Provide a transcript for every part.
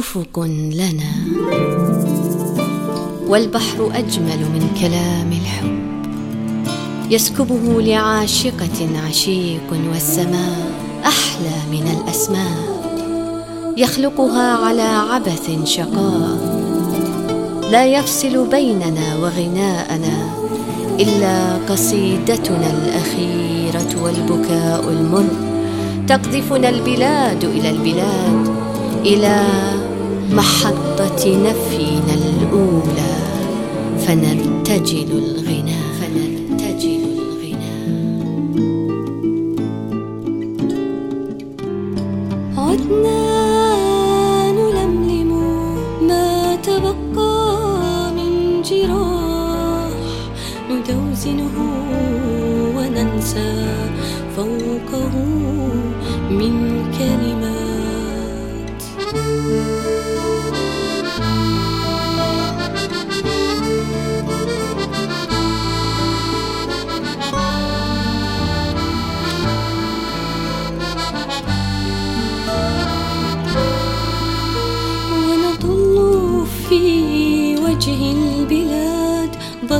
أفق لنا والبحر أجمل من كلام الحب يسكبه لعاشقة عشيق والسماء أحلى من الأسماء يخلقها على عبث شقاء لا يفصل بيننا وغناءنا إلا قصيدتنا الأخيرة والبكاء المر تقذفنا البلاد إلى البلاد إلى محطة نفينا الأولى فنرتجل الغناء فنرتجل الغناء عدنا نلملم ما تبقى من جراح. ندوزنه وننسى فوقه من كلمات.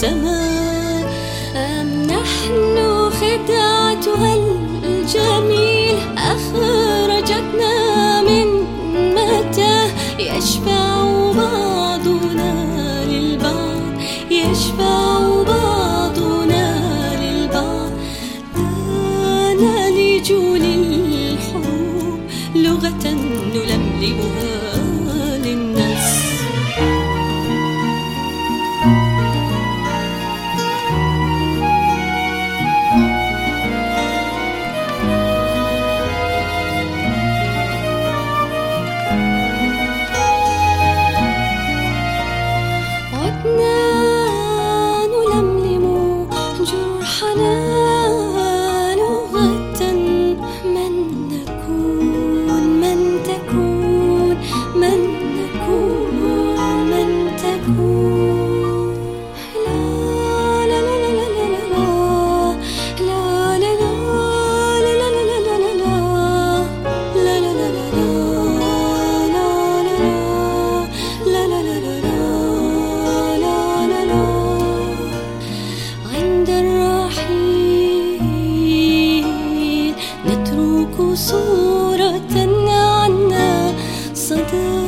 سماء أم نحن خدعتها الجميل؟ أخرجتنا من متى؟ يشفع بعضنا للبعض يشفع بعضنا للبعض. لا نلج للحروب لغة نلملمها. صورة عنا صدى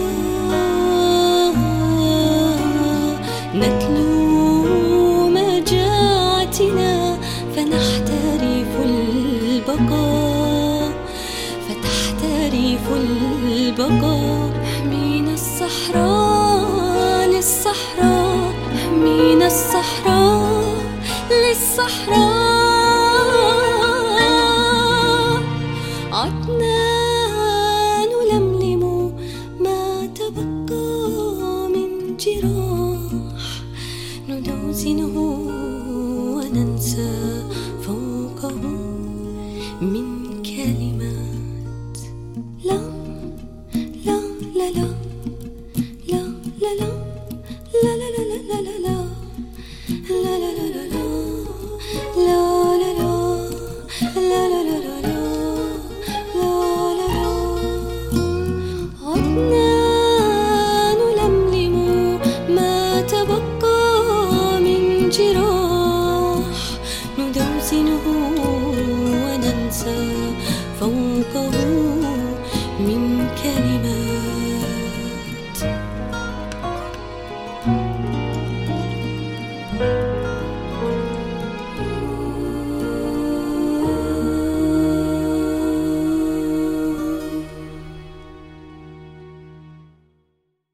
نتلو فنحترف البقاء. فتحترف البقاء الصحراء للصحراء. الصحراء للصحراء. جراح ندوزنه وننسى فوقه من كلمات